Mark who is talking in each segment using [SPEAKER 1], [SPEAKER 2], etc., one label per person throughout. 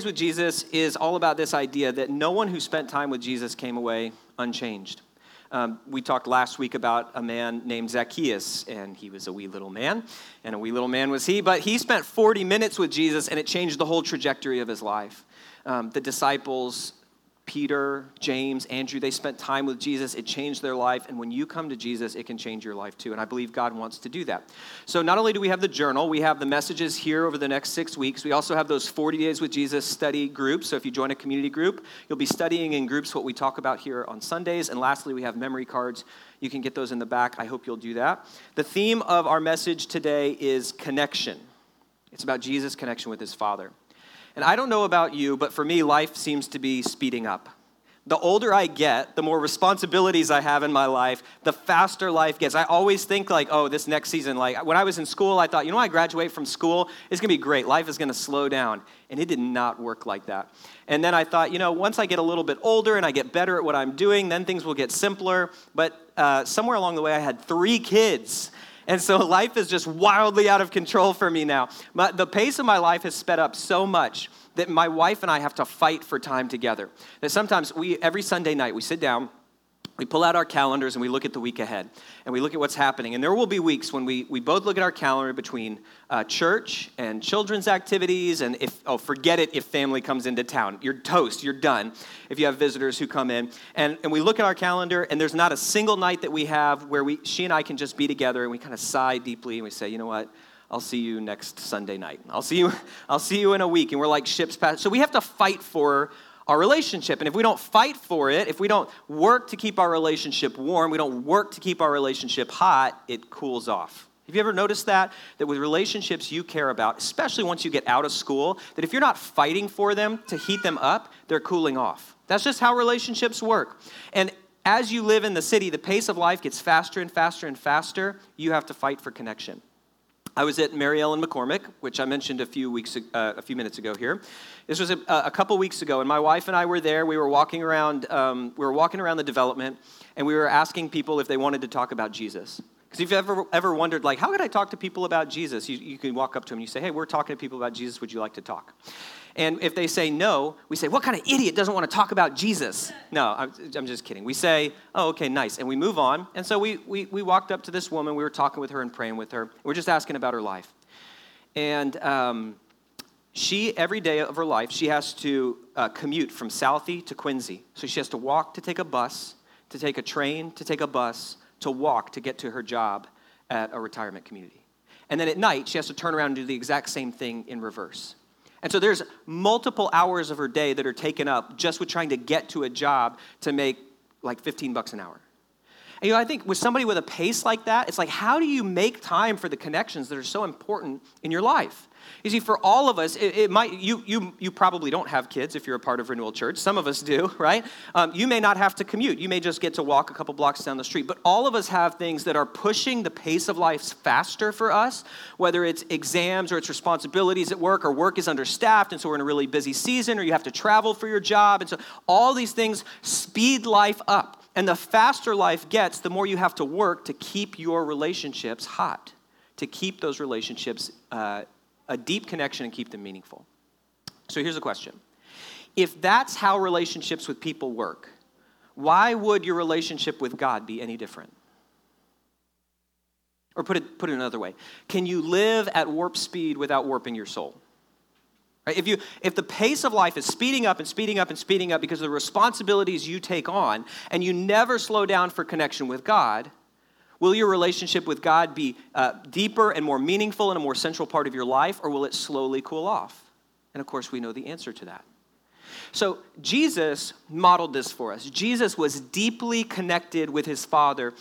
[SPEAKER 1] 40 Days with Jesus is all about this idea that no one who spent time with Jesus came away unchanged. Um, we talked last week about a man named Zacchaeus, and he was a wee little man, and a wee little man was he, but he spent 40 minutes with Jesus, and it changed the whole trajectory of his life. Um, the disciples Peter, James, Andrew, they spent time with Jesus. It changed their life. And when you come to Jesus, it can change your life too. And I believe God wants to do that. So not only do we have the journal, we have the messages here over the next six weeks. We also have those 40 Days with Jesus study groups. So if you join a community group, you'll be studying in groups what we talk about here on Sundays. And lastly, we have memory cards. You can get those in the back. I hope you'll do that. The theme of our message today is connection. It's about Jesus' connection with his Father. And I don't know about you, but for me, life seems to be speeding up. The older I get, the more responsibilities I have in my life, the faster life gets. I always think, like, oh, this next season, like when I was in school, I thought, you know, when I graduate from school, it's gonna be great. Life is gonna slow down. And it did not work like that. And then I thought, you know, once I get a little bit older and I get better at what I'm doing, then things will get simpler. But uh, somewhere along the way, I had three kids. And so life is just wildly out of control for me now. My, the pace of my life has sped up so much that my wife and I have to fight for time together. That sometimes we, every Sunday night, we sit down we pull out our calendars and we look at the week ahead and we look at what's happening. And there will be weeks when we, we both look at our calendar between uh, church and children's activities. And if, oh, forget it if family comes into town. You're toast, you're done if you have visitors who come in. And, and we look at our calendar and there's not a single night that we have where we, she and I can just be together and we kind of sigh deeply and we say, you know what? I'll see you next Sunday night. I'll see you, I'll see you in a week. And we're like ships past. So we have to fight for our relationship. And if we don't fight for it, if we don't work to keep our relationship warm, we don't work to keep our relationship hot, it cools off. Have you ever noticed that? That with relationships you care about, especially once you get out of school, that if you're not fighting for them to heat them up, they're cooling off. That's just how relationships work. And as you live in the city, the pace of life gets faster and faster and faster. You have to fight for connection. I was at Mary Ellen McCormick, which I mentioned a few weeks, uh, a few minutes ago here. This was a, a, couple weeks ago, and my wife and I were there. We were walking around, um, we were walking around the development, and we were asking people if they wanted to talk about Jesus. Because if you've ever, ever wondered, like, how could I talk to people about Jesus? You, you can walk up to them and you say, hey, we're talking to people about Jesus. Would you like to talk? And if they say no, we say, What kind of idiot doesn't want to talk about Jesus? No, I'm, I'm, just kidding. We say, Oh, okay, nice. And we move on. And so we, we, we walked up to this woman. We were talking with her and praying with her. We're just asking about her life. And um, she, every day of her life, she has to uh, commute from Southie to Quincy. So she has to walk to take a bus, to take a train, to take a bus, to walk to get to her job at a retirement community. And then at night, she has to turn around and do the exact same thing in reverse. And so there's multiple hours of her day that are taken up just with trying to get to a job to make like 15 bucks an hour. And you know, I think with somebody with a pace like that, it's like, how do you make time for the connections that are so important in your life? You see, for all of us, it, it, might you you you probably don't have kids if you're a part of Renewal Church. Some of us do, right? Um, you may not have to commute. You may just get to walk a couple blocks down the street. But all of us have things that are pushing the pace of life faster for us. Whether it's exams or it's responsibilities at work, or work is understaffed, and so we're in a really busy season, or you have to travel for your job, and so all these things speed life up. And the faster life gets, the more you have to work to keep your relationships hot, to keep those relationships. Uh, a deep connection and keep them meaningful. So here's a question If that's how relationships with people work, why would your relationship with God be any different? Or put it, put it another way can you live at warp speed without warping your soul? Right? If, you, if the pace of life is speeding up and speeding up and speeding up because of the responsibilities you take on, and you never slow down for connection with God, Will your relationship with God be uh, deeper and more meaningful and a more central part of your life, or will it slowly cool off? And of course, we know the answer to that. So, Jesus modeled this for us. Jesus was deeply connected with his Father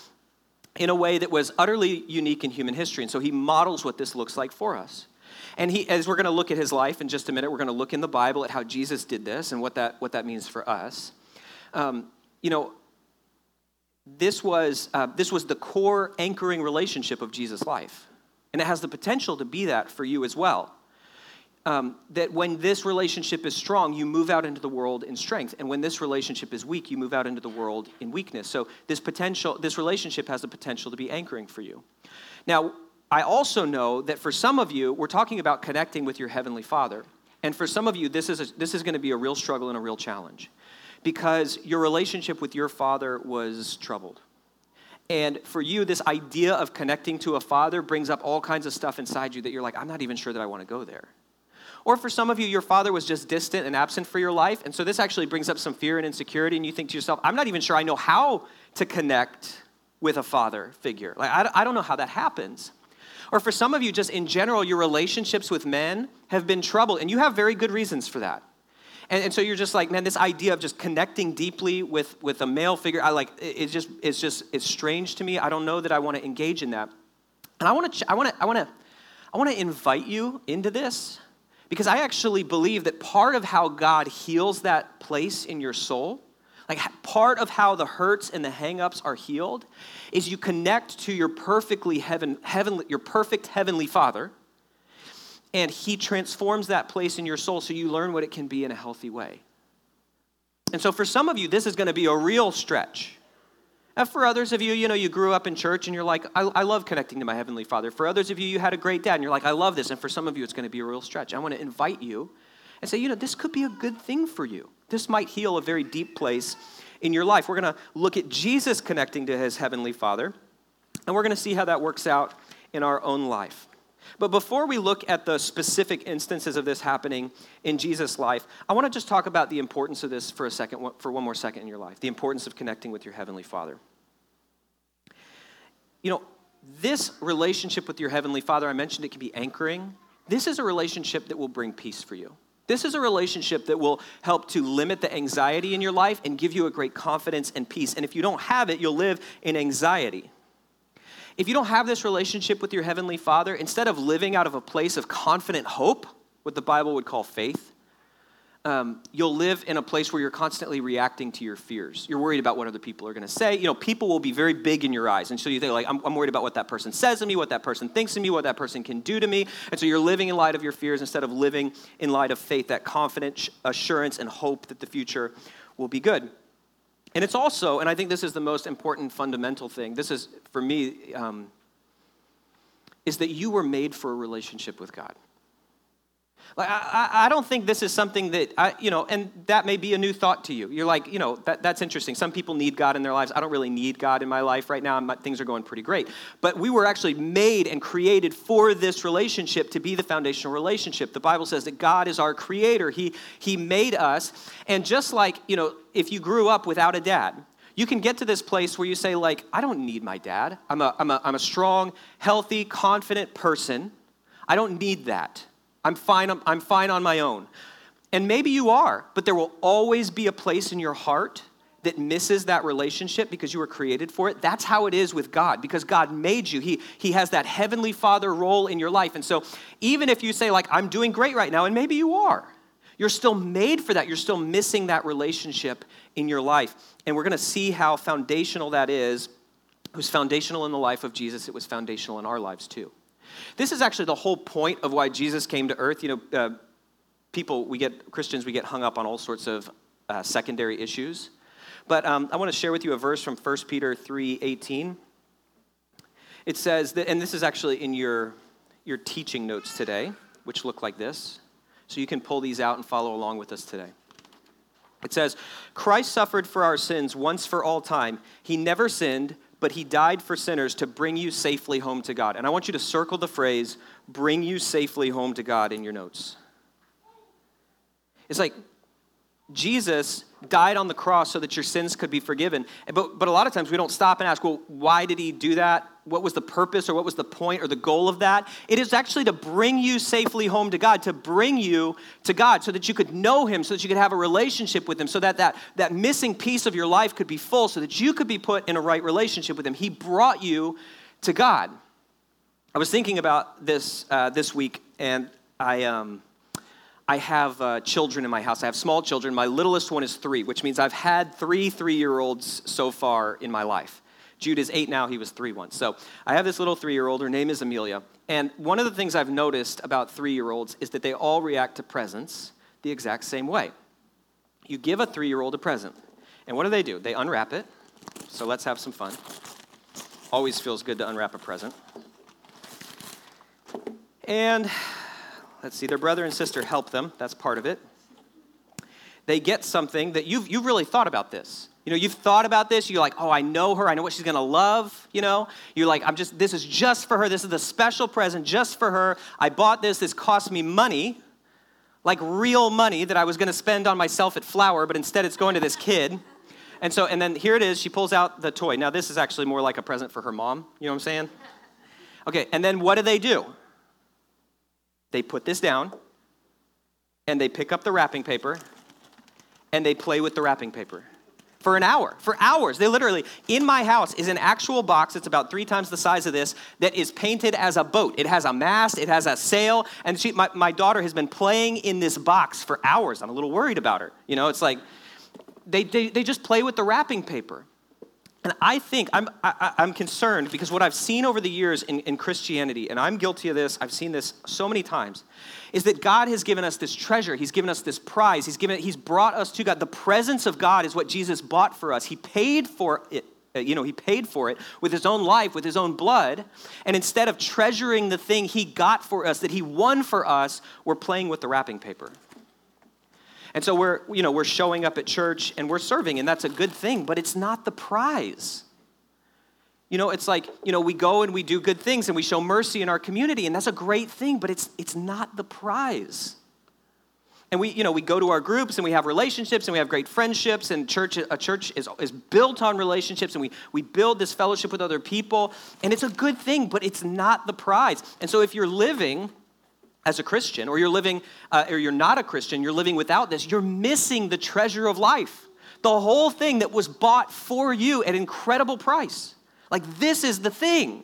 [SPEAKER 1] in a way that was utterly unique in human history. And so, he models what this looks like for us. And he, as we're going to look at his life in just a minute, we're going to look in the Bible at how Jesus did this and what that, what that means for us. Um, you know, this was, uh, this was the core anchoring relationship of Jesus' life. And it has the potential to be that for you as well. Um, that when this relationship is strong, you move out into the world in strength. And when this relationship is weak, you move out into the world in weakness. So this potential, this relationship has the potential to be anchoring for you. Now, I also know that for some of you, we're talking about connecting with your Heavenly Father. And for some of you, this is, this is going to be a real struggle and a real challenge because your relationship with your father was troubled. And for you, this idea of connecting to a father brings up all kinds of stuff inside you that you're like, I'm not even sure that I want to go there. Or for some of you, your father was just distant and absent for your life. And so this actually brings up some fear and insecurity. And you think to yourself, I'm not even sure I know how to connect with a father figure. Like, I, I don't know how that happens. Or for some of you, just in general, your relationships with men have been troubled. And you have very good reasons for that. And, and so you're just like, man, this idea of just connecting deeply with, with a male figure, I like, it's just, it's just, it's strange to me. I don't know that I want to engage in that. And I want to, I want to, I want to, I want to invite you into this because I actually believe that part of how God heals that place in your soul, like part of how the hurts and the hangups are healed, is you connect to your perfectly heaven, heavenly, your perfect heavenly Father and He transforms that place in your soul so you learn what it can be in a healthy way. And so for some of you, this is going to be a real stretch. And for others of you, you know, you grew up in church and you're like, I, I, love connecting to my Heavenly Father. For others of you, you had a great dad and you're like, I love this. And for some of you, it's going to be a real stretch. I want to invite you and say, you know, this could be a good thing for you. This might heal a very deep place in your life. We're going to look at Jesus connecting to his Heavenly Father, and we're going to see how that works out in our own life. But before we look at the specific instances of this happening in Jesus' life, I want to just talk about the importance of this for a second, for one more second in your life the importance of connecting with your Heavenly Father. You know, this relationship with your Heavenly Father, I mentioned it can be anchoring. This is a relationship that will bring peace for you. This is a relationship that will help to limit the anxiety in your life and give you a great confidence and peace. And if you don't have it, you'll live in anxiety. If you don't have this relationship with your Heavenly Father, instead of living out of a place of confident hope, what the Bible would call faith, um, you'll live in a place where you're constantly reacting to your fears. You're worried about what other people are going to say. You know, people will be very big in your eyes. And so you think, like, I'm, I'm worried about what that person says to me, what that person thinks of me, what that person can do to me. And so you're living in light of your fears instead of living in light of faith, that confident assurance and hope that the future will be good. And it's also, and I think this is the most important fundamental thing, this is, for me, um, is that you were made for a relationship with God. Like, I, I don't think this is something that, I, you know, and that may be a new thought to you. You're like, you know, that, that's interesting. Some people need God in their lives. I don't really need God in my life right now. things are going pretty great. But we were actually made and created for this relationship to be the foundational relationship. The Bible says that God is our creator. He, he made us. And just like, you know, if you grew up without a dad, you can get to this place where you say, like, I don't need my dad. I'm a, I'm a, I'm a strong, healthy, confident person. I don't need that. I'm fine, I'm fine on my own. And maybe you are, but there will always be a place in your heart that misses that relationship because you were created for it. That's how it is with God because God made you. He, he has that heavenly father role in your life. And so even if you say, like, I'm doing great right now, and maybe you are, you're still made for that. You're still missing that relationship in your life. And we're going to see how foundational that is. It was foundational in the life of Jesus, it was foundational in our lives too. This is actually the whole point of why Jesus came to earth. You know, uh, people, we get, Christians, we get hung up on all sorts of uh, secondary issues. But um, I want to share with you a verse from 1 Peter 3 18. It says that, and this is actually in your, your teaching notes today, which look like this. So you can pull these out and follow along with us today. It says, Christ suffered for our sins once for all time. He never sinned, but he died for sinners to bring you safely home to God. And I want you to circle the phrase, bring you safely home to God in your notes. It's like Jesus died on the cross so that your sins could be forgiven. But, but a lot of times we don't stop and ask, well, why did he do that? What was the purpose or what was the point or the goal of that? It is actually to bring you safely home to God, to bring you to God so that you could know him, so that you could have a relationship with him, so that that, that missing piece of your life could be full, so that you could be put in a right relationship with him. He brought you to God. I was thinking about this uh, this week, and I. Um, I have uh, children in my house. I have small children. My littlest one is three, which means I've had three three year olds so far in my life. Jude is eight now, he was three once. So I have this little three year old. Her name is Amelia. And one of the things I've noticed about three year olds is that they all react to presents the exact same way. You give a three year old a present, and what do they do? They unwrap it. So let's have some fun. Always feels good to unwrap a present. And let's see, their brother and sister help them. That's part of it. They get something that you've, you've really thought about this. You know, you've thought about this. You're like, oh, I know her. I know what she's going to love. You know, you're like, I'm just, this is just for her. This is the special present just for her. I bought this. This cost me money, like real money that I was going to spend on myself at Flour, but instead it's going to this kid. And so, and then here it is. She pulls out the toy. Now, this is actually more like a present for her mom. You know what I'm saying? Okay, and then what do they do? They put this down and they pick up the wrapping paper and they play with the wrapping paper for an hour. For hours. They literally, in my house is an actual box that's about three times the size of this that is painted as a boat. It has a mast, it has a sail, and she, my, my daughter has been playing in this box for hours. I'm a little worried about her. You know, it's like they, they, they just play with the wrapping paper. And I think I'm, I, am concerned because what I've seen over the years in, in Christianity, and I'm guilty of this, I've seen this so many times, is that God has given us this treasure. He's given us this prize. He's, given, he's brought us to God. The presence of God is what Jesus bought for us. He paid for it. Uh, you know, he paid for it with his own life, with his own blood. And instead of treasuring the thing he got for us, that he won for us, we're playing with the wrapping paper. And so we're, you know, we're showing up at church and we're serving, and that's a good thing, but it's not the prize. You know, it's like, you know, we go and we do good things and we show mercy in our community, and that's a great thing, but it's, it's not the prize. And we, you know, we go to our groups and we have relationships and we have great friendships, and church, a church is, is built on relationships, and we, we build this fellowship with other people, and it's a good thing, but it's not the prize. And so if you're living as a Christian, or you're living, uh, or you're not a Christian, you're living without this, you're missing the treasure of life. The whole thing that was bought for you at incredible price. Like, this is the thing.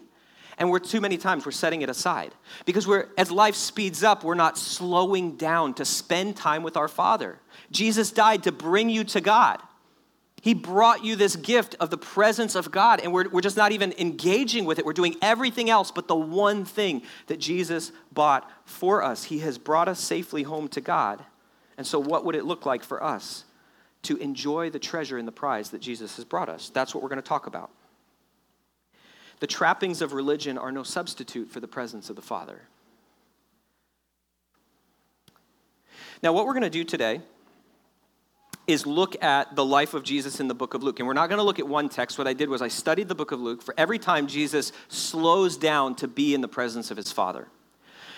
[SPEAKER 1] And we're too many times we're setting it aside because we're as life speeds up, we're not slowing down to spend time with our Father. Jesus died to bring you to God. He brought you this gift of the presence of God, and we're, we're just not even engaging with it. We're doing everything else but the one thing that Jesus bought for us. He has brought us safely home to God. And so, what would it look like for us to enjoy the treasure and the prize that Jesus has brought us? That's what we're going to talk about. The trappings of religion are no substitute for the presence of the Father. Now, what we're going to do today is look at the life of Jesus in the book of Luke. And we're not going to look at one text. What I did was I studied the book of Luke for every time Jesus slows down to be in the presence of his Father.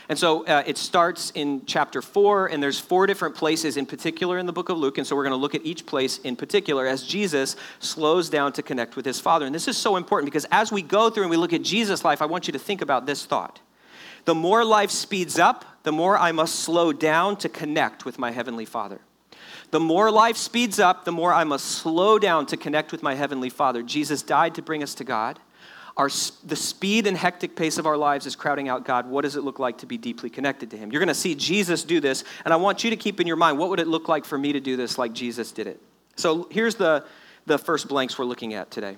[SPEAKER 1] And so uh, it starts in chapter four, and there's four different places in particular in the book of Luke. And so we're going to look at each place in particular as Jesus slows down to connect with his Father. And this is so important because as we go through and we look at Jesus' life, I want you to think about this thought. The more life speeds up, the more I must slow down to connect with my Heavenly Father. The more life speeds up, the more I must slow down to connect with my Heavenly Father. Jesus died to bring us to God. Our, the speed and hectic pace of our lives is crowding out God. What does it look like to be deeply connected to Him? You're going to see Jesus do this, and I want you to keep in your mind what would it look like for me to do this like Jesus did it? So here's the, the first blanks we're looking at today.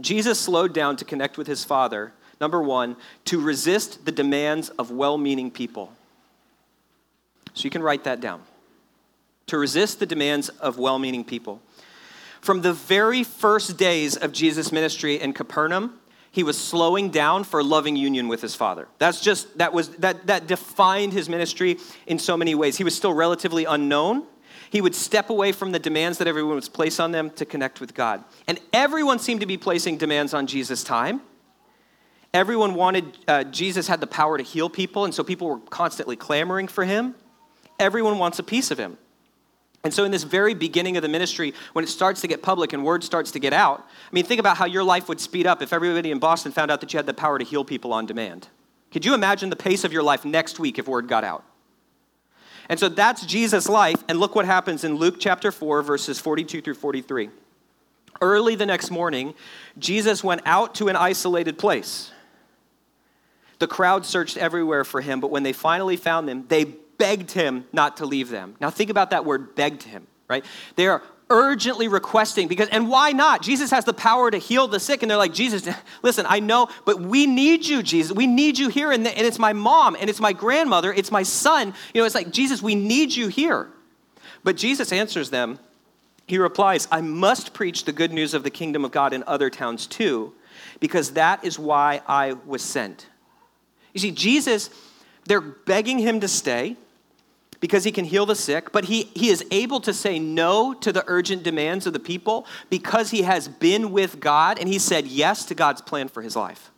[SPEAKER 1] Jesus slowed down to connect with His Father, number one, to resist the demands of well meaning people. So you can write that down to resist the demands of well meaning people. From the very first days of Jesus' ministry in Capernaum, he was slowing down for loving union with his father. That's just, that was, that, that defined his ministry in so many ways. He was still relatively unknown. He would step away from the demands that everyone was placed on them to connect with God. And everyone seemed to be placing demands on Jesus' time. Everyone wanted, uh, Jesus had the power to heal people, and so people were constantly clamoring for him. Everyone wants a piece of him. And so, in this very beginning of the ministry, when it starts to get public and word starts to get out, I mean, think about how your life would speed up if everybody in Boston found out that you had the power to heal people on demand. Could you imagine the pace of your life next week if word got out? And so that's Jesus' life. And look what happens in Luke chapter 4, verses 42 through 43. Early the next morning, Jesus went out to an isolated place. The crowd searched everywhere for him, but when they finally found him, they begged him not to leave them. Now think about that word begged him, right? They are urgently requesting because and why not? Jesus has the power to heal the sick and they're like jesus listen i know but we need you jesus. We need you here and, and it's my mom and it's my grandmother it's my son. You know it's like jesus we need you here. But jesus answers them. He replies i must preach the good news of the kingdom of god in other towns too because that is why i was sent. You see jesus They're begging him to stay because he can heal the sick, but he, he is able to say no to the urgent demands of the people because he has been with God and he said yes to God's plan for his life.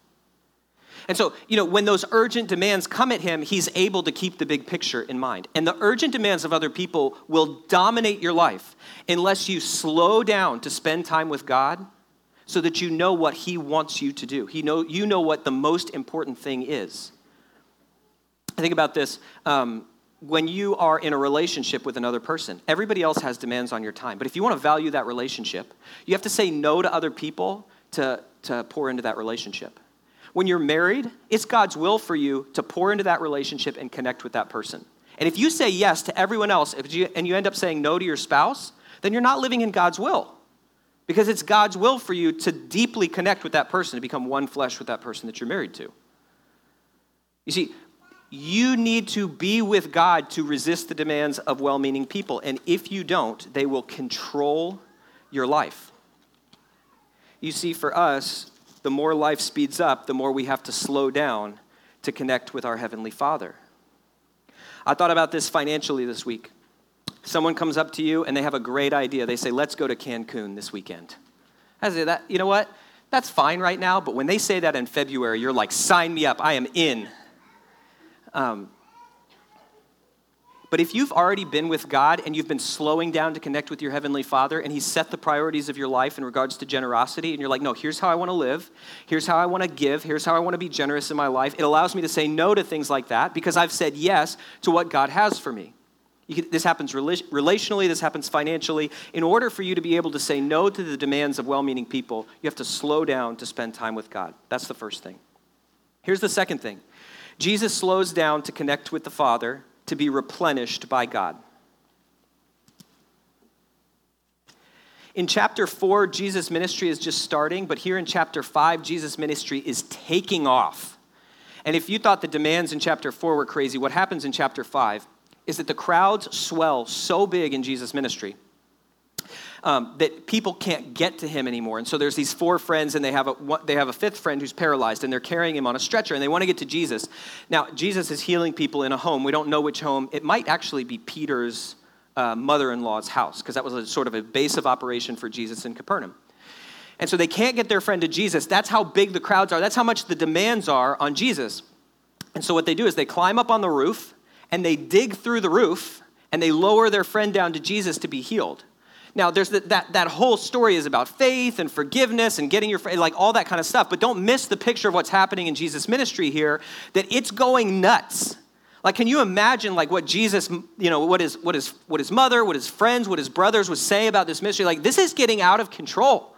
[SPEAKER 1] And so, you know, when those urgent demands come at him, he's able to keep the big picture in mind. And the urgent demands of other people will dominate your life unless you slow down to spend time with God so that you know what he wants you to do. He know, you know what the most important thing is. I think about this. Um, when you are in a relationship with another person, everybody else has demands on your time. But if you want to value that relationship, you have to say no to other people to, to pour into that relationship. When you're married, it's God's will for you to pour into that relationship and connect with that person. And if you say yes to everyone else you, and you end up saying no to your spouse, then you're not living in God's will. Because it's God's will for you to deeply connect with that person, to become one flesh with that person that you're married to. You see, you need to be with God to resist the demands of well meaning people. And if you don't, they will control your life. You see, for us, the more life speeds up, the more we have to slow down to connect with our Heavenly Father. I thought about this financially this week. Someone comes up to you and they have a great idea. They say, Let's go to Cancun this weekend. I say, that, You know what? That's fine right now, but when they say that in February, you're like, Sign me up. I am in. Um, but if you've already been with God and you've been slowing down to connect with your Heavenly Father and He's set the priorities of your life in regards to generosity, and you're like, no, here's how I want to live, here's how I want to give, here's how I want to be generous in my life, it allows me to say no to things like that because I've said yes to what God has for me. Can, this happens relationally, this happens financially. In order for you to be able to say no to the demands of well meaning people, you have to slow down to spend time with God. That's the first thing. Here's the second thing Jesus slows down to connect with the Father to be replenished by God. In chapter 4, Jesus' ministry is just starting, but here in chapter 5, Jesus' ministry is taking off. And if you thought the demands in chapter 4 were crazy, what happens in chapter 5 is that the crowds swell so big in Jesus' ministry um, that people can't get to him anymore. And so there's these four friends, and they have, a, they have a fifth friend who's paralyzed, and they're carrying him on a stretcher, and they want to get to Jesus. Now, Jesus is healing people in a home. We don't know which home. It might actually be Peter's uh, mother in law's house, because that was a sort of a base of operation for Jesus in Capernaum. And so they can't get their friend to Jesus. That's how big the crowds are. That's how much the demands are on Jesus. And so what they do is they climb up on the roof and they dig through the roof and they lower their friend down to Jesus to be healed. Now, there's the, that, that whole story is about faith and forgiveness and getting your, like all that kind of stuff. But don't miss the picture of what's happening in Jesus' ministry here, that it's going nuts. Like, can you imagine like what Jesus, you know, what his, what his, what his mother, what his friends, what his brothers would say about this ministry? Like, this is getting out of control.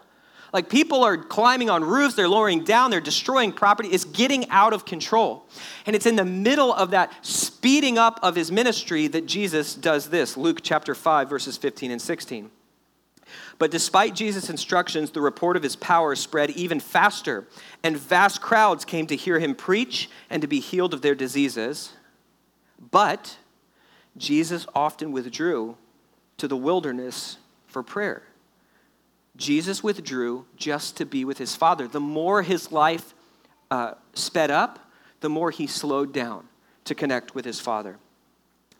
[SPEAKER 1] Like, people are climbing on roofs, they're lowering down, they're destroying property. It's getting out of control. And it's in the middle of that speeding up of his ministry that Jesus does this. Luke chapter 5, verses 15 and 16. But despite Jesus' instructions, the report of his power spread even faster, and vast crowds came to hear him preach and to be healed of their diseases. But Jesus often withdrew to the wilderness for prayer. Jesus withdrew just to be with his Father. The more his life uh, sped up, the more he slowed down to connect with his Father.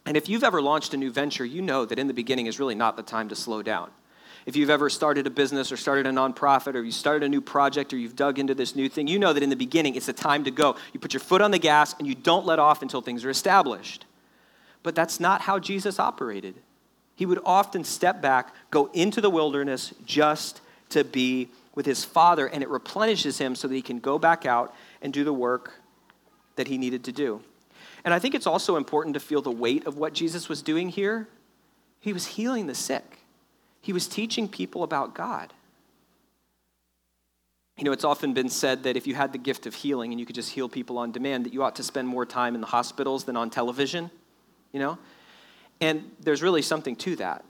[SPEAKER 1] And if you've ever launched a new venture, you know that in the beginning is really not the time to slow down. If you've ever started a business or started a nonprofit or you started a new project or you've dug into this new thing, you know that in the beginning it's the time to go. You put your foot on the gas and you don't let off until things are established. But that's not how Jesus operated. He would often step back, go into the wilderness just to be with his Father, and it replenishes him so that he can go back out and do the work that he needed to do. And I think it's also important to feel the weight of what Jesus was doing here. He was healing the sick. He was teaching people about God. You know, it's often been said that if you had the gift of healing and you could just heal people on demand, that you ought to spend more time in the hospitals than on television, you know? And there's really something to that.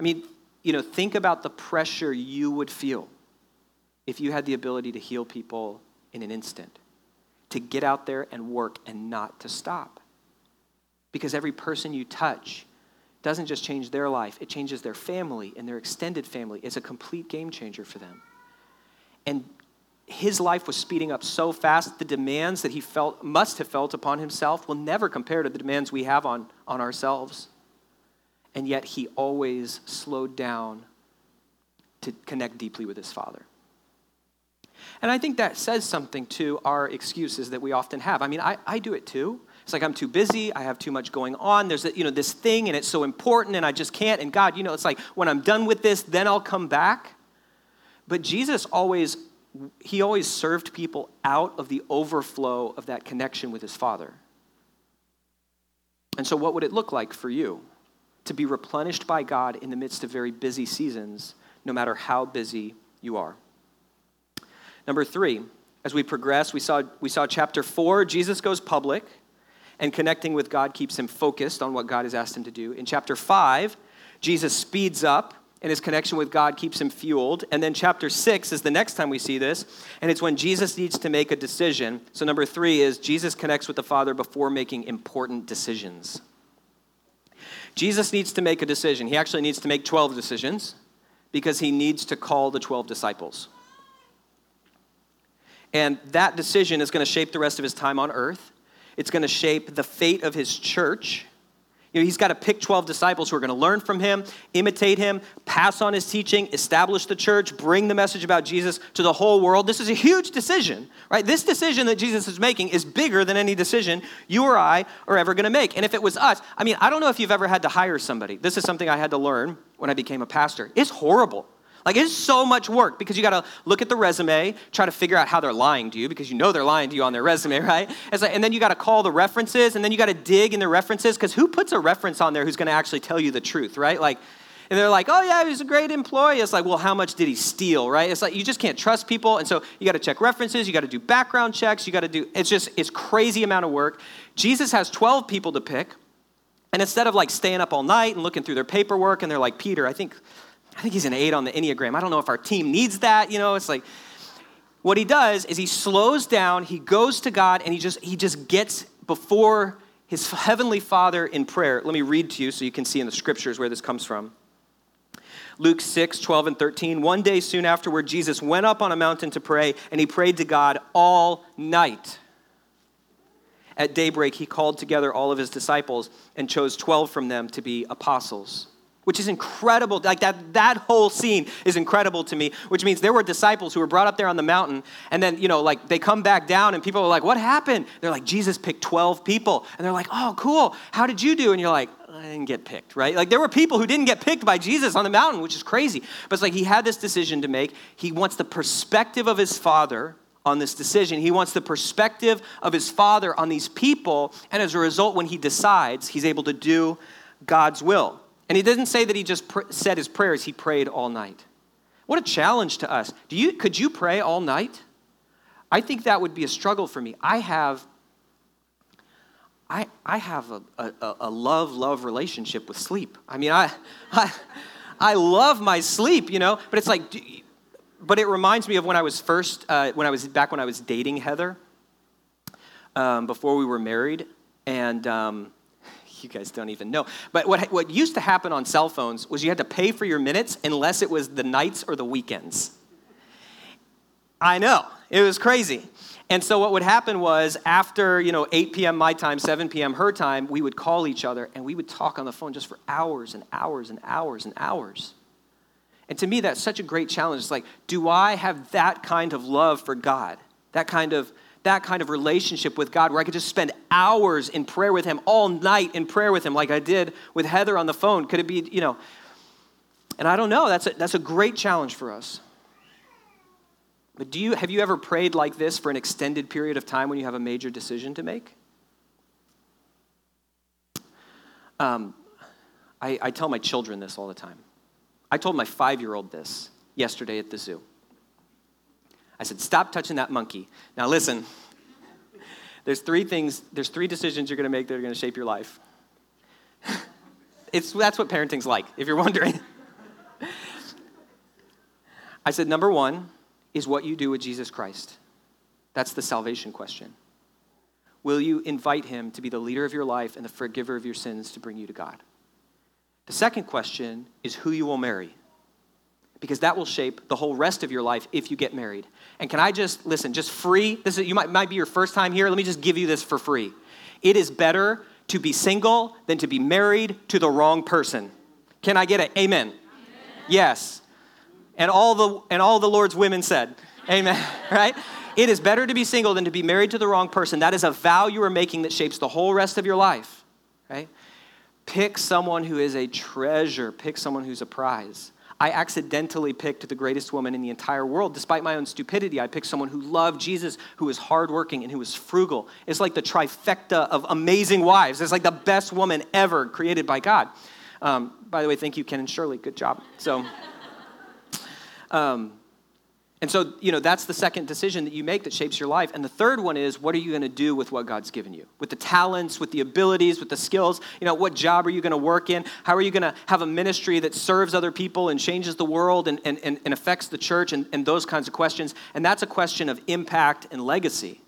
[SPEAKER 1] I mean, you know, think about the pressure you would feel if you had the ability to heal people in an instant, to get out there and work and not to stop. Because every person you touch doesn't just change their life, it changes their family and their extended family. It's a complete game changer for them. And his life was speeding up so fast, the demands that he felt, must have felt upon himself will never compare to the demands we have on, on ourselves. And yet he always slowed down to connect deeply with his Father. And I think that says something to our excuses that we often have. I mean, I, I do it too. It's like I'm too busy, I have too much going on. There's a, you know this thing and it's so important and I just can't. And God, you know, it's like when I'm done with this, then I'll come back. But Jesus always he always served people out of the overflow of that connection with his Father. And so what would it look like for you to be replenished by God in the midst of very busy seasons, no matter how busy you are? Number 3, as we progress, we saw we saw chapter 4, Jesus goes public and connecting with God keeps him focused on what God has asked him to do. In chapter 5, Jesus speeds up and his connection with God keeps him fueled. And then chapter 6 is the next time we see this, and it's when Jesus needs to make a decision. So, number three is Jesus connects with the Father before making important decisions. Jesus needs to make a decision. He actually needs to make 12 decisions because he needs to call the 12 disciples. And that decision is going to shape the rest of his time on earth. It's going to shape the fate of his church. You know, he's got to pick 12 disciples who are going to learn from him, imitate him, pass on his teaching, establish the church, bring the message about Jesus to the whole world. This is a huge decision, right? This decision that Jesus is making is bigger than any decision you or I are ever going to make. And if it was us, I mean, I don't know if you've ever had to hire somebody. This is something I had to learn when I became a pastor. It's horrible. Like it's so much work because you got to look at the resume, try to figure out how they're lying to you because you know they're lying to you on their resume, right? Like, and then you got to call the references and then you got to dig in the references because who puts a reference on there who's going to actually tell you the truth, right? Like, and they're like, oh yeah, he was a great employee. It's like, well, how much did he steal, right? It's like you just can't trust people, and so you got to check references, you got to do background checks, you got to do. It's just it's crazy amount of work. Jesus has twelve people to pick, and instead of like staying up all night and looking through their paperwork, and they're like, Peter, I think I think he's an eight on the Enneagram. I don't know if our team needs that. You know, it's like, what he does is he slows down, he goes to God, and he just, he just gets before his heavenly Father in prayer. Let me read to you so you can see in the scriptures where this comes from. Luke 6, 12, and 13. One day soon afterward, Jesus went up on a mountain to pray, and he prayed to God all night. At daybreak, he called together all of his disciples and chose 12 from them to be apostles which is incredible. Like that, that whole scene is incredible to me, which means there were disciples who were brought up there on the mountain, and then, you know, like they come back down, and people are like, What happened? They're like, Jesus picked 12 people. And they're like, Oh, cool. How did you do? And you're like, I didn't get picked, right? Like there were people who didn't get picked by Jesus on the mountain, which is crazy. But it's like he had this decision to make. He wants the perspective of his father on this decision. He wants the perspective of his father on these people. And as a result, when he decides, he's able to do God's will. And he didn't say that he just pr- said his prayers, he prayed all night. What a challenge to us. Do you, could you pray all night? I think that would be a struggle for me. I have, I, I have a, a, a love, love relationship with sleep. I mean, I, I, I love my sleep, you know, but it's like, but it reminds me of when I was first, uh, when I was back when I was dating Heather, um, before we were married. And um, you guys don't even know. But what, what used to happen on cell phones was you had to pay for your minutes unless it was the nights or the weekends. I know, it was crazy. And so what would happen was after, you know, 8 p.m. my time, 7 p.m. her time, we would call each other and we would talk on the phone just for hours and hours and hours and hours. And to me, that's such a great challenge. It's like, do I have that kind of love for God? That kind of that kind of relationship with God where I could just spend hours in prayer with Him, all night in prayer with Him, like I did with Heather on the phone? Could it be, you know? And I don't know. That's a, that's a great challenge for us. But do you, have you ever prayed like this for an extended period of time when you have a major decision to make? Um, I, I tell my children this all the time. I told my five year old this yesterday at the zoo. I said, Stop touching that monkey. Now, listen, there's three things, there's three decisions you're going to make that are going to shape your life. it's, that's what parenting's like, if you're wondering. I said, Number one is what you do with Jesus Christ. That's the salvation question. Will you invite him to be the leader of your life and the forgiver of your sins to bring you to God? The second question is who you will marry. Because that will shape the whole rest of your life if you get married. And can I just listen, just free? This is you might, might be your first time here. Let me just give you this for free. It is better to be single than to be married to the wrong person. Can I get it? Amen. Amen. Yes. And all the and all the Lord's women said, Amen. right? It is better to be single than to be married to the wrong person. That is a vow you are making that shapes the whole rest of your life. Right? Pick someone who is a treasure. Pick someone who's a prize. I accidentally picked the greatest woman in the entire world. Despite my own stupidity, I picked someone who loved Jesus, who was hardworking, and who was frugal. It's like the trifecta of amazing wives. It's like the best woman ever created by God. Um, by the way, thank you, Ken and Shirley. Good job. So, um, and so, you know, that's the second decision that you make that shapes your life. And the third one is what are you going to do with what God's given you? With the talents, with the abilities, with the skills? You know, what job are you going to work in? How are you going to have a ministry that serves other people and changes the world and, and, and, affects the church and, and those kinds of questions? And that's a question of impact and legacy.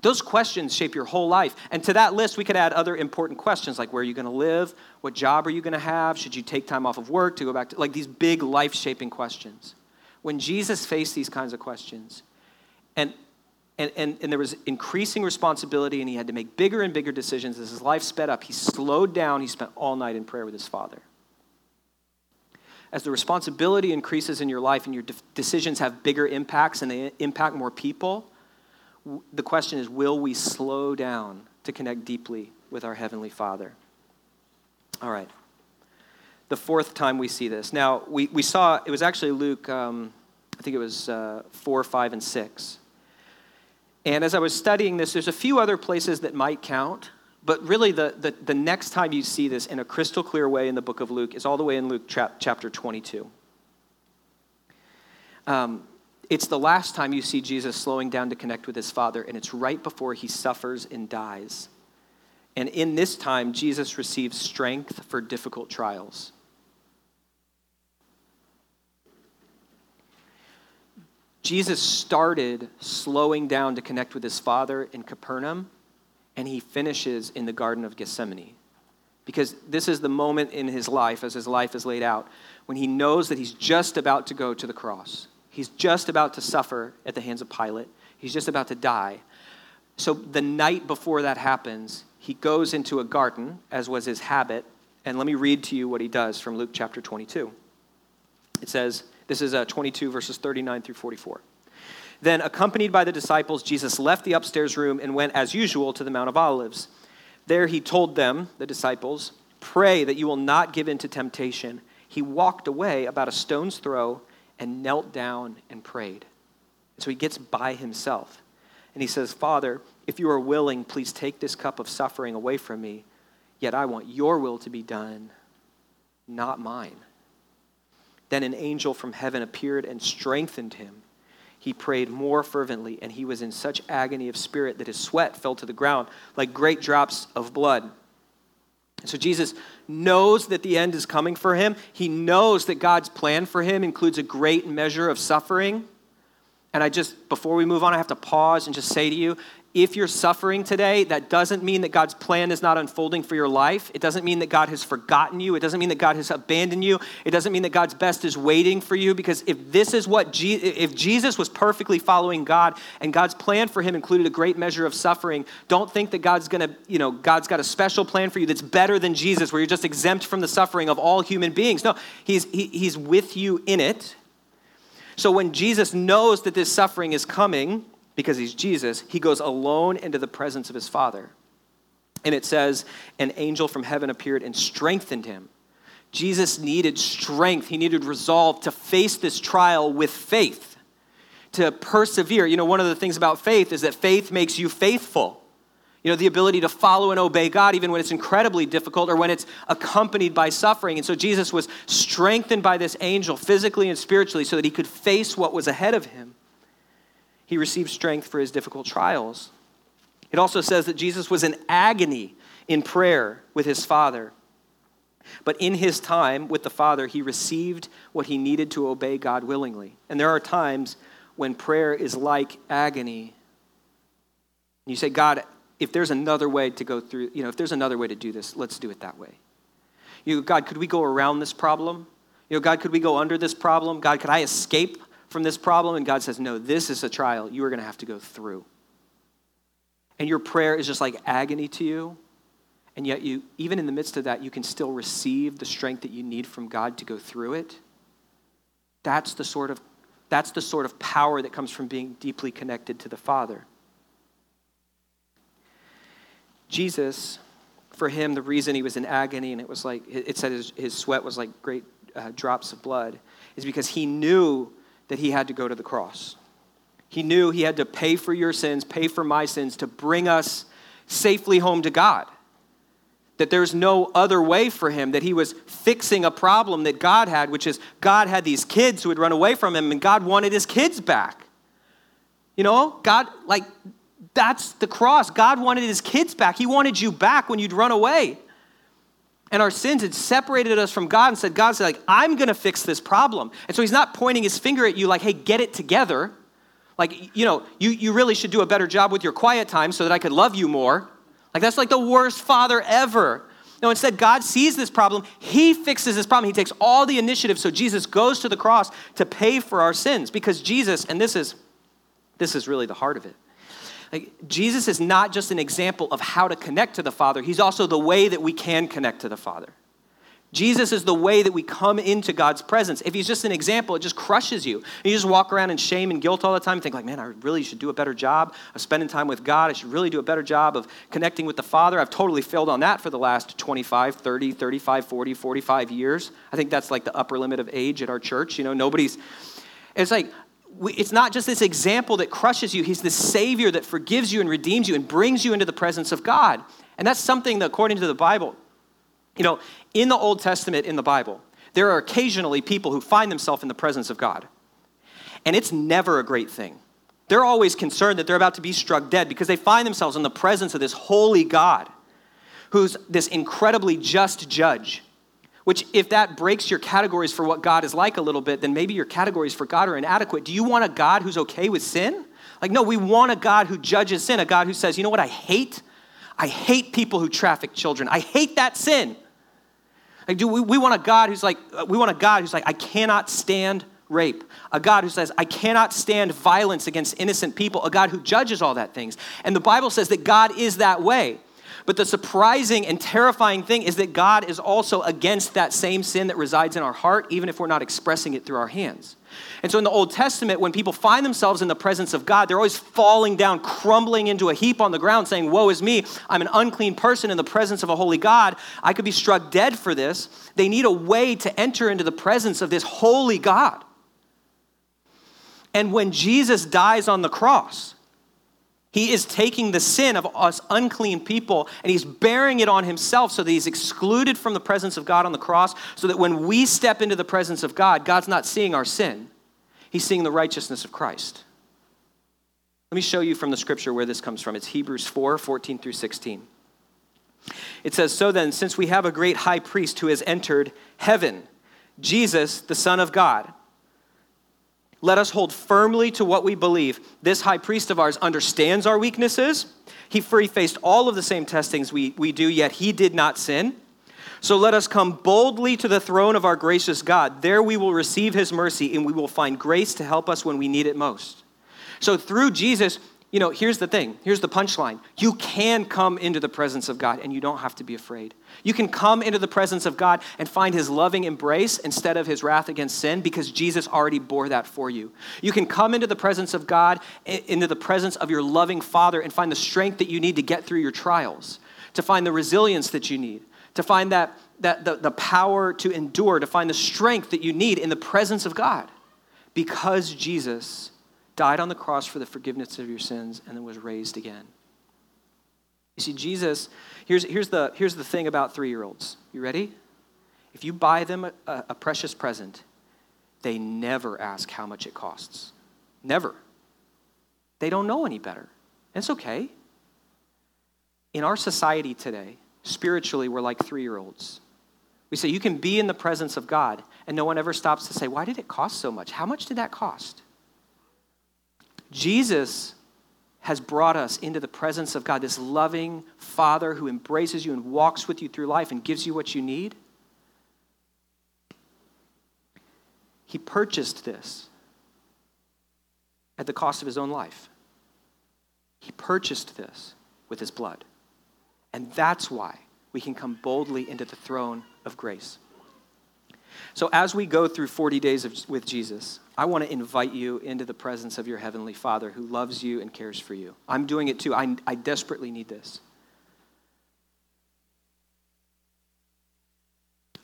[SPEAKER 1] Those questions shape your whole life. And to that list, we could add other important questions like where are you going to live? What job are you going to have? Should you take time off of work to go back to, like these big life shaping questions when Jesus faced these kinds of questions, and, and, and, and there was increasing responsibility, and he had to make bigger and bigger decisions as his life sped up, he slowed down. He spent all night in prayer with his Father. As the responsibility increases in your life and your de- decisions have bigger impacts and they impact more people, w- the question is will we slow down to connect deeply with our Heavenly Father? All right the fourth time we see this. Now, we, we saw, it was actually Luke, um, I think it was uh, 4, 5, and 6. And as I was studying this, there's a few other places that might count, but really the, the, the next time you see this in a crystal clear way in the book of Luke is all the way in Luke tra- chapter 22. Um, it's the last time you see Jesus slowing down to connect with his Father, and it's right before he suffers and dies. And in this time, Jesus receives strength for difficult trials. Jesus started slowing down to connect with his Father in Capernaum, and he finishes in the Garden of Gethsemane. Because this is the moment in his life, as his life is laid out, when he knows that he's just about to go to the cross. He's just about to suffer at the hands of Pilate. He's just about to die. So the night before that happens, he goes into a garden, as was his habit. And let me read to you what he does from Luke chapter 22. It says, this is uh, 22, verses 39 through 44. Then, accompanied by the disciples, Jesus left the upstairs room and went, as usual, to the Mount of Olives. There he told them, the disciples, Pray that you will not give in to temptation. He walked away about a stone's throw and knelt down and prayed. So he gets by himself. And he says, Father, if you are willing, please take this cup of suffering away from me. Yet I want your will to be done, not mine. Then an angel from heaven appeared and strengthened him. He prayed more fervently, and he was in such agony of spirit that his sweat fell to the ground like great drops of blood. So Jesus knows that the end is coming for him. He knows that God's plan for him includes a great measure of suffering. And I just, before we move on, I have to pause and just say to you if you're suffering today, that doesn't mean that God's plan is not unfolding for your life. It doesn't mean that God has forgotten you. It doesn't mean that God has abandoned you. It doesn't mean that God's best is waiting for you. Because if this is what, Je- if Jesus was perfectly following God and God's plan for him included a great measure of suffering, don't think that God's gonna, you know, God's got a special plan for you that's better than Jesus, where you're just exempt from the suffering of all human beings. No, He's, he, he's with you in it. So when Jesus knows that this suffering is coming, because he's Jesus, he goes alone into the presence of his Father. And it says, an angel from heaven appeared and strengthened him. Jesus needed strength, he needed resolve to face this trial with faith, to persevere. You know, one of the things about faith is that faith makes you faithful. You know, the ability to follow and obey God even when it's incredibly difficult or when it's accompanied by suffering. And so Jesus was strengthened by this angel physically and spiritually so that he could face what was ahead of him he received strength for his difficult trials. It also says that Jesus was in agony in prayer with his Father. But in his time with the Father, he received what he needed to obey God willingly. And there are times when prayer is like agony. You say, God, if there's another way to go through, you know, if there's another way to do this, let's do it that way. You, God, could we go around this problem? You know, God, could we go under this problem? God, could I escape from this problem? And God says, No, this is a trial you are going to have to go through. And your prayer is just like agony to you. And yet, you, even in the midst of that, you can still receive the strength that you need from God to go through it. That's the sort of, that's the sort of power that comes from being deeply connected to the Father. Jesus, for him, the reason he was in agony and it was like, it said his, his sweat was like great uh, drops of blood, is because he knew that he had to go to the cross. He knew he had to pay for your sins, pay for my sins, to bring us safely home to God. That there's no other way for him, that he was fixing a problem that God had, which is God had these kids who had run away from him, and God wanted his kids back. You know, God, like, that's the cross. God wanted his kids back. He wanted you back when you'd run away. And our sins had separated us from God and said, God said, like, I'm gonna fix this problem. And so he's not pointing his finger at you like, hey, get it together. Like, you know, you, you really should do a better job with your quiet time so that I could love you more. Like, that's like the worst father ever. No, instead, God sees this problem. He fixes this problem. He takes all the initiative. So Jesus goes to the cross to pay for our sins because Jesus, and this is, this is really the heart of it. Like, Jesus is not just an example of how to connect to the Father, He's also the way that we can connect to the Father. Jesus is the way that we come into God's presence. If he's just an example, it just crushes you. You just walk around in shame and guilt all the time and think like, man, I really should do a better job of spending time with God. I should really do a better job of connecting with the Father. I've totally failed on that for the last 25, 30, 35, 40, 45 years. I think that's like the upper limit of age at our church. You know, nobody's, it's like, we, it's not just this example that crushes you. He's the Savior that forgives you and redeems you and brings you into the presence of God. And that's something that, according to the Bible, you know, in the Old Testament, in the Bible, there are occasionally people who find themselves in the presence of God. And it's never a great thing. They're always concerned that they're about to be struck dead because they find themselves in the presence of this holy God who's this incredibly just judge which, if that breaks your categories for what God is like a little bit, then maybe your categories for God are inadequate. Do you want a God who's okay with sin? Like, no, we want a God who judges sin, a God who says, you know what I hate? I hate people who traffic children. I hate that sin. Like, do we, we want a God who's like, uh, we want a God who's like, I cannot stand rape. A God who says, I cannot stand violence against innocent people. A God who judges all that things. And the Bible says that God is that way. But the surprising and terrifying thing is that God is also against that same sin that resides in our heart, even if we're not expressing it through our hands. And so in the Old Testament, when people find themselves in the presence of God, they're always falling down, crumbling into a heap on the ground, saying, Woe is me, I'm an unclean person in the presence of a holy God. I could be struck dead for this. They need a way to enter into the presence of this holy God. And when Jesus dies on the cross, he is taking the sin of us unclean people and he's bearing it on himself so that he's excluded from the presence of God on the cross, so that when we step into the presence of God, God's not seeing our sin, he's seeing the righteousness of Christ. Let me show you from the scripture where this comes from. It's Hebrews 4 14 through 16. It says, So then, since we have a great high priest who has entered heaven, Jesus, the Son of God, let us hold firmly to what we believe. This high priest of ours understands our weaknesses. He, faced all of the same testings we, we do, yet he did not sin. So let us come boldly to the throne of our gracious God. There we will receive his mercy and we will find grace to help us when we need it most. So through Jesus, you know, here's the thing. Here's the punchline. You can come into the presence of God and you don't have to be afraid. You can come into the presence of God and find his loving embrace instead of his wrath against sin because Jesus already bore that for you. You can come into the presence of God, into the presence of your loving Father, and find the strength that you need to get through your trials, to find the resilience that you need, to find that, that the, the power to endure, to find the strength that you need in the presence of God because Jesus died on the cross for the forgiveness of your sins, and then was raised again. You see, Jesus, here's, here's, the, here's the thing about three year olds. You ready? If you buy them a, a precious present, they never ask how much it costs. Never. They don't know any better. It's okay. In our society today, spiritually, we're like three year olds. We say you can be in the presence of God, and no one ever stops to say, Why did it cost so much? How much did that cost? Jesus has brought us into the presence of God, this loving Father who embraces you and walks with you through life and gives you what you need. He purchased this at the cost of his own life. He purchased this with his blood. And that's why we can come boldly into the throne of grace. So, as we go through 40 days of, with Jesus, I want to invite you into the presence of your Heavenly Father who loves you and cares for you. I'm doing it too. I, I desperately need this.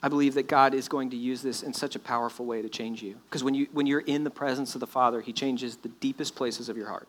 [SPEAKER 1] I believe that God is going to use this in such a powerful way to change you. Because when, you, when you're in the presence of the Father, He changes the deepest places of your heart.